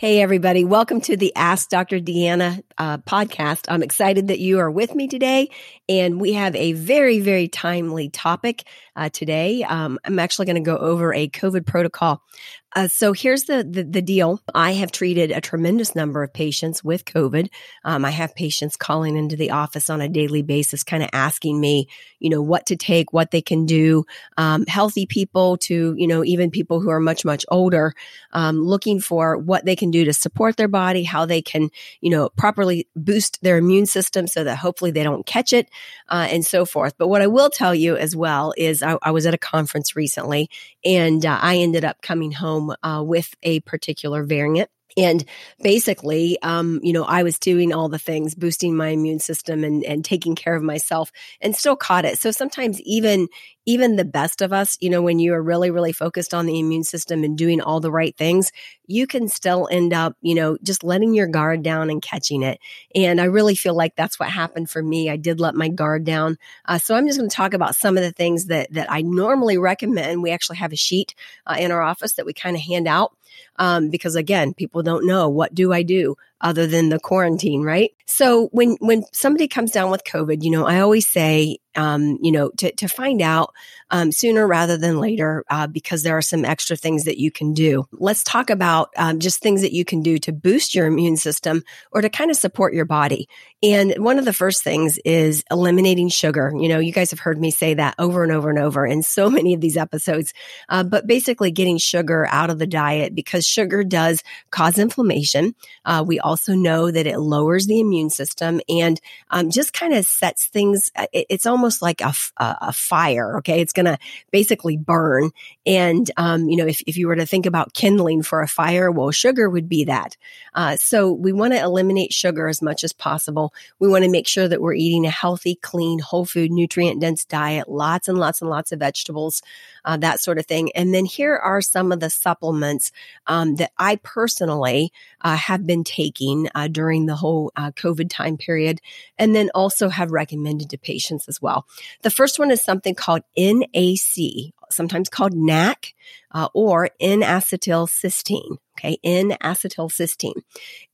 Hey, everybody. Welcome to the Ask Dr. Deanna uh, podcast. I'm excited that you are with me today. And we have a very, very timely topic uh, today. Um, I'm actually going to go over a COVID protocol uh, so here's the, the, the deal. I have treated a tremendous number of patients with COVID. Um, I have patients calling into the office on a daily basis, kind of asking me, you know, what to take, what they can do. Um, healthy people to, you know, even people who are much much older, um, looking for what they can do to support their body, how they can, you know, properly boost their immune system so that hopefully they don't catch it, uh, and so forth. But what I will tell you as well is I, I was at a conference recently, and uh, I ended up coming home home uh, with a particular variant. And basically, um, you know, I was doing all the things, boosting my immune system and, and taking care of myself and still caught it. So sometimes even, even the best of us, you know, when you are really, really focused on the immune system and doing all the right things, you can still end up, you know, just letting your guard down and catching it. And I really feel like that's what happened for me. I did let my guard down. Uh, so I'm just going to talk about some of the things that, that I normally recommend. We actually have a sheet uh, in our office that we kind of hand out um, because again, people don't know what do I do other than the quarantine, right? So when when somebody comes down with COVID, you know, I always say, um, you know, to to find out um, sooner rather than later, uh, because there are some extra things that you can do. Let's talk about um, just things that you can do to boost your immune system or to kind of support your body. And one of the first things is eliminating sugar. You know, you guys have heard me say that over and over and over in so many of these episodes. Uh, but basically, getting sugar out of the diet because sugar does cause inflammation. Uh, we also know that it lowers the immune system and um, just kind of sets things. Uh, it, it's almost like a, a, fire. Okay, it's going to basically burn. And um, you know, if, if you were to think about kindling for a fire, well, sugar would be that. Uh, so we want to eliminate sugar as much as possible. We want to make sure that we're eating a healthy, clean, whole food, nutrient dense diet, lots and lots and lots of vegetables, uh, that sort of thing. And then here are some of the supplements um, that I personally uh, have been taking uh, during the whole uh, COVID time period, and then also have recommended to patients as well. The first one is something called NAC, sometimes called NAC, uh, or N-acetylcysteine. Okay, N-acetylcysteine.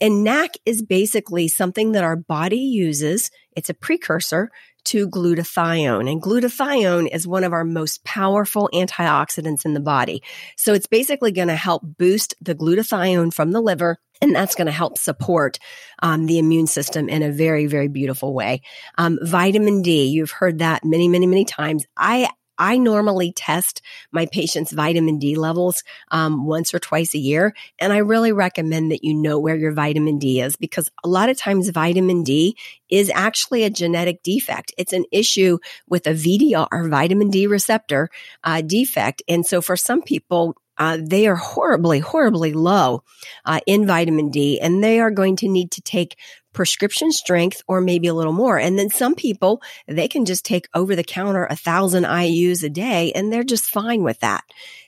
And NAC is basically something that our body uses. It's a precursor to glutathione. And glutathione is one of our most powerful antioxidants in the body. So it's basically going to help boost the glutathione from the liver. And that's going to help support um, the immune system in a very, very beautiful way. Um, vitamin D, you've heard that many, many, many times. I I normally test my patients' vitamin D levels um, once or twice a year. And I really recommend that you know where your vitamin D is because a lot of times vitamin D is actually a genetic defect. It's an issue with a VDR, vitamin D receptor uh, defect. And so for some people, uh, they are horribly, horribly low uh, in vitamin D, and they are going to need to take prescription strength or maybe a little more. And then some people, they can just take over the counter a thousand IUs a day and they're just fine with that.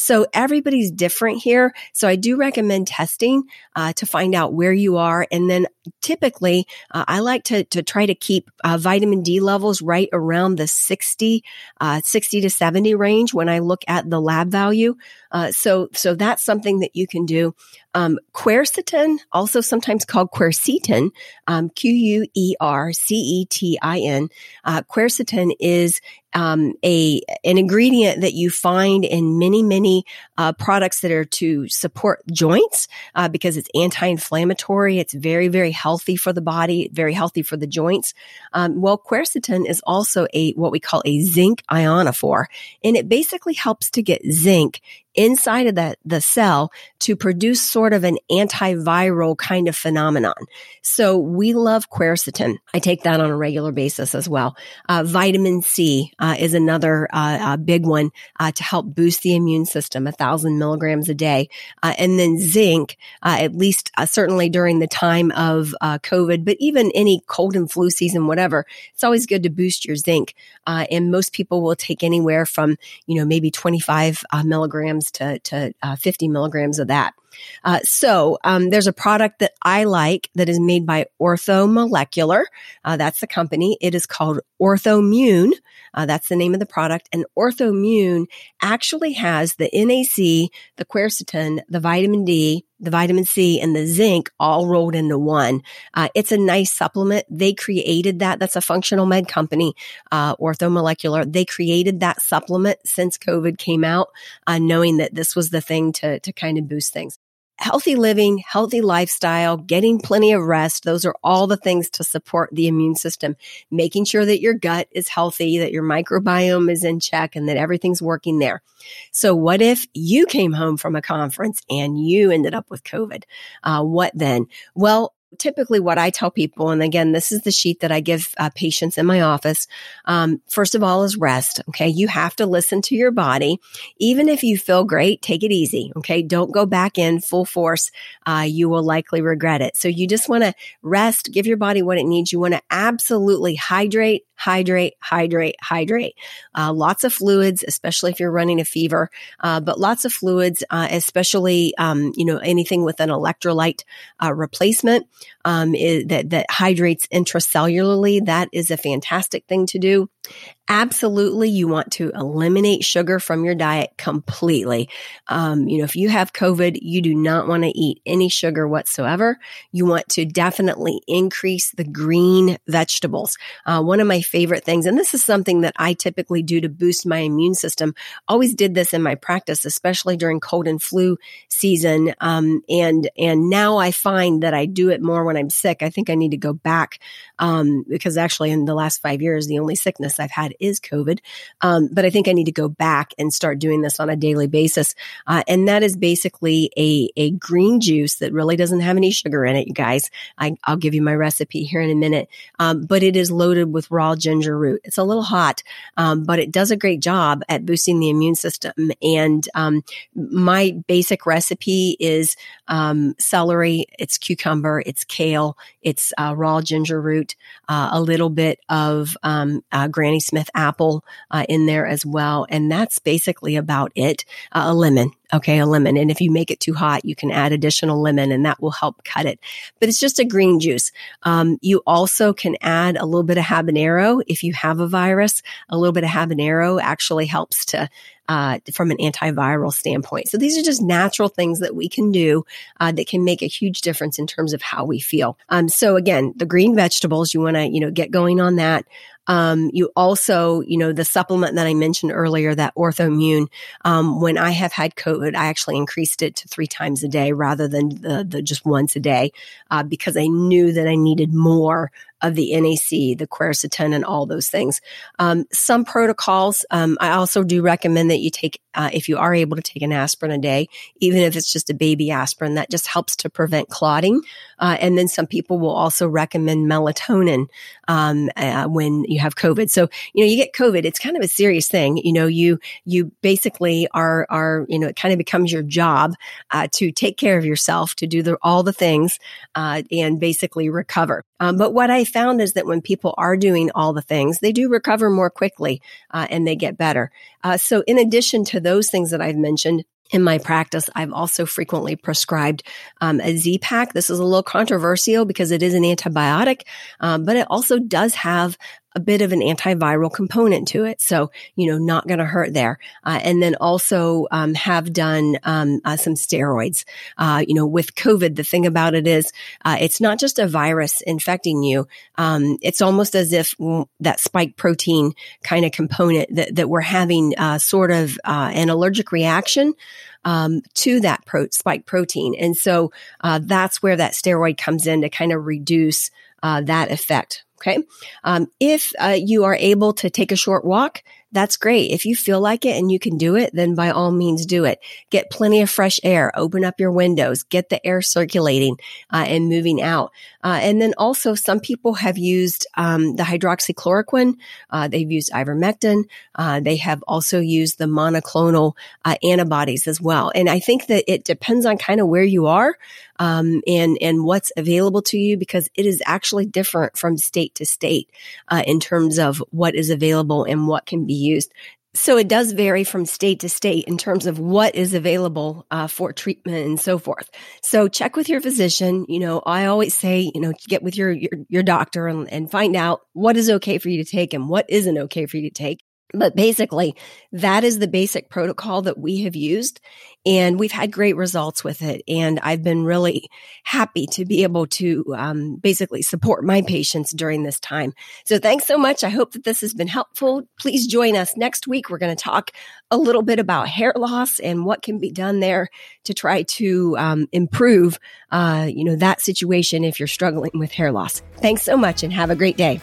So everybody's different here. So I do recommend testing uh, to find out where you are. And then typically, uh, I like to, to try to keep uh, vitamin D levels right around the 60, uh, 60 to 70 range when I look at the lab value. Uh, so, so that's something that you can do. Um, quercetin, also sometimes called quercetin, um, Q U E R C E T I N. Uh, quercetin is um, a an ingredient that you find in many many uh, products that are to support joints uh, because it's anti-inflammatory. It's very very healthy for the body, very healthy for the joints. Um, well, quercetin is also a what we call a zinc ionophore, and it basically helps to get zinc inside of the, the cell to produce sort of an antiviral kind of phenomenon. So we love quercetin. I take that on a regular basis as well. Uh, vitamin C uh, is another uh, big one uh, to help boost the immune system, a thousand milligrams a day. Uh, and then zinc, uh, at least certainly during the time of COVID, but even any cold and flu season, whatever, it's always good to boost your zinc. and most people will take anywhere from, you know, maybe 25 milligrams to, to 50 milligrams of that. Uh, so um, there's a product that I like that is made by Ortho Molecular. Uh, that's the company. It is called Orthomune. Uh, that's the name of the product. And Orthomune actually has the NAC, the quercetin, the vitamin D, the vitamin C, and the zinc all rolled into one. Uh, it's a nice supplement. They created that. That's a functional med company, uh, Orthomolecular. They created that supplement since COVID came out, uh, knowing that this was the thing to to kind of boost things healthy living, healthy lifestyle, getting plenty of rest. Those are all the things to support the immune system, making sure that your gut is healthy, that your microbiome is in check and that everything's working there. So what if you came home from a conference and you ended up with COVID? Uh, what then? Well, typically what I tell people, and again, this is the sheet that I give uh, patients in my office. Um, first of all, is rest. Okay. You have to listen to your body. Even if you feel great, take it easy. Okay. Don't go back in full force. Uh, you will likely regret it. So you just want to rest, give your body what it needs. You want to absolutely hydrate, hydrate, hydrate, hydrate. Uh, lots of fluids, especially if you're running a fever, uh, but lots of fluids, uh, especially, um, you know, anything with an electrolyte uh, replacement um, is, that, that hydrates intracellularly. That is a fantastic thing to do. Absolutely, you want to eliminate sugar from your diet completely. Um, you know, if you have COVID, you do not want to eat any sugar whatsoever. You want to definitely increase the green vegetables. Uh, one of my favorite things, and this is something that I typically do to boost my immune system. Always did this in my practice, especially during cold and flu season. Um, and and now I find that I do it more when I'm sick. I think I need to go back um, because actually, in the last five years, the only sickness I've had is COVID. Um, but I think I need to go back and start doing this on a daily basis. Uh, and that is basically a, a green juice that really doesn't have any sugar in it, you guys. I, will give you my recipe here in a minute. Um, but it is loaded with raw ginger root. It's a little hot, um, but it does a great job at boosting the immune system. And um, my basic recipe is um, celery, it's cucumber, it's kale, it's uh, raw ginger root, uh, a little bit of um, uh, Granny Smith apple uh, in there as well. And that's basically about it. Uh, a lemon. Okay. A lemon. And if you make it too hot, you can add additional lemon and that will help cut it. But it's just a green juice. Um, you also can add a little bit of habanero if you have a virus. A little bit of habanero actually helps to uh, from an antiviral standpoint. So these are just natural things that we can do uh, that can make a huge difference in terms of how we feel. Um, so again, the green vegetables, you want to, you know, get going on that. Um, you also, you know, the supplement that I mentioned earlier, that Orthomune, um, when I have had COVID, I actually increased it to three times a day rather than the, the just once a day, uh, because I knew that I needed more of the NAC, the quercetin, and all those things. Um, some protocols, um, I also do recommend that you take, uh, if you are able to take an aspirin a day, even if it's just a baby aspirin, that just helps to prevent clotting. Uh, and then some people will also recommend melatonin um, uh, when you have COVID. So you know, you get COVID, it's kind of a serious thing. You know, you you basically are are you know, it kind of becomes your job uh, to take care of yourself, to do the, all the things, uh, and basically recover. Um, but what I found is that when people are doing all the things, they do recover more quickly uh, and they get better. Uh, so, in addition to those things that I've mentioned, in my practice, I've also frequently prescribed um, a Z-Pak. This is a little controversial because it is an antibiotic, um, but it also does have a bit of an antiviral component to it. So, you know, not going to hurt there. Uh, and then also um, have done um, uh, some steroids. Uh, you know, with COVID, the thing about it is uh, it's not just a virus infecting you. Um, it's almost as if that spike protein kind of component that, that we're having uh, sort of uh, an allergic reaction. Um, to that pro- spike protein. And so that's where that steroid comes in to kind of reduce that effect Okay. Um, if uh, you are able to take a short walk, that's great. If you feel like it and you can do it, then by all means do it. Get plenty of fresh air, open up your windows, get the air circulating uh, and moving out. Uh, and then also some people have used um, the hydroxychloroquine. Uh, they've used ivermectin. Uh, they have also used the monoclonal uh, antibodies as well. And I think that it depends on kind of where you are um, and and what's available to you because it is actually different from state to state uh, in terms of what is available and what can be used. So it does vary from state to state in terms of what is available uh, for treatment and so forth. So check with your physician. You know, I always say, you know, get with your your, your doctor and, and find out what is okay for you to take and what isn't okay for you to take. But basically, that is the basic protocol that we have used. And we've had great results with it. And I've been really happy to be able to um, basically support my patients during this time. So thanks so much. I hope that this has been helpful. Please join us next week. We're going to talk a little bit about hair loss and what can be done there to try to um, improve, uh, you know, that situation if you're struggling with hair loss. Thanks so much and have a great day.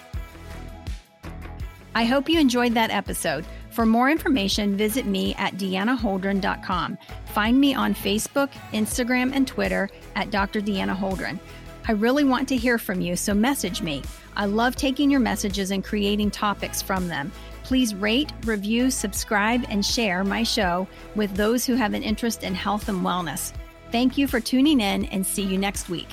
I hope you enjoyed that episode. For more information, visit me at deannaholdren.com. Find me on Facebook, Instagram, and Twitter at Dr. Deanna Holdren. I really want to hear from you, so message me. I love taking your messages and creating topics from them. Please rate, review, subscribe, and share my show with those who have an interest in health and wellness. Thank you for tuning in and see you next week.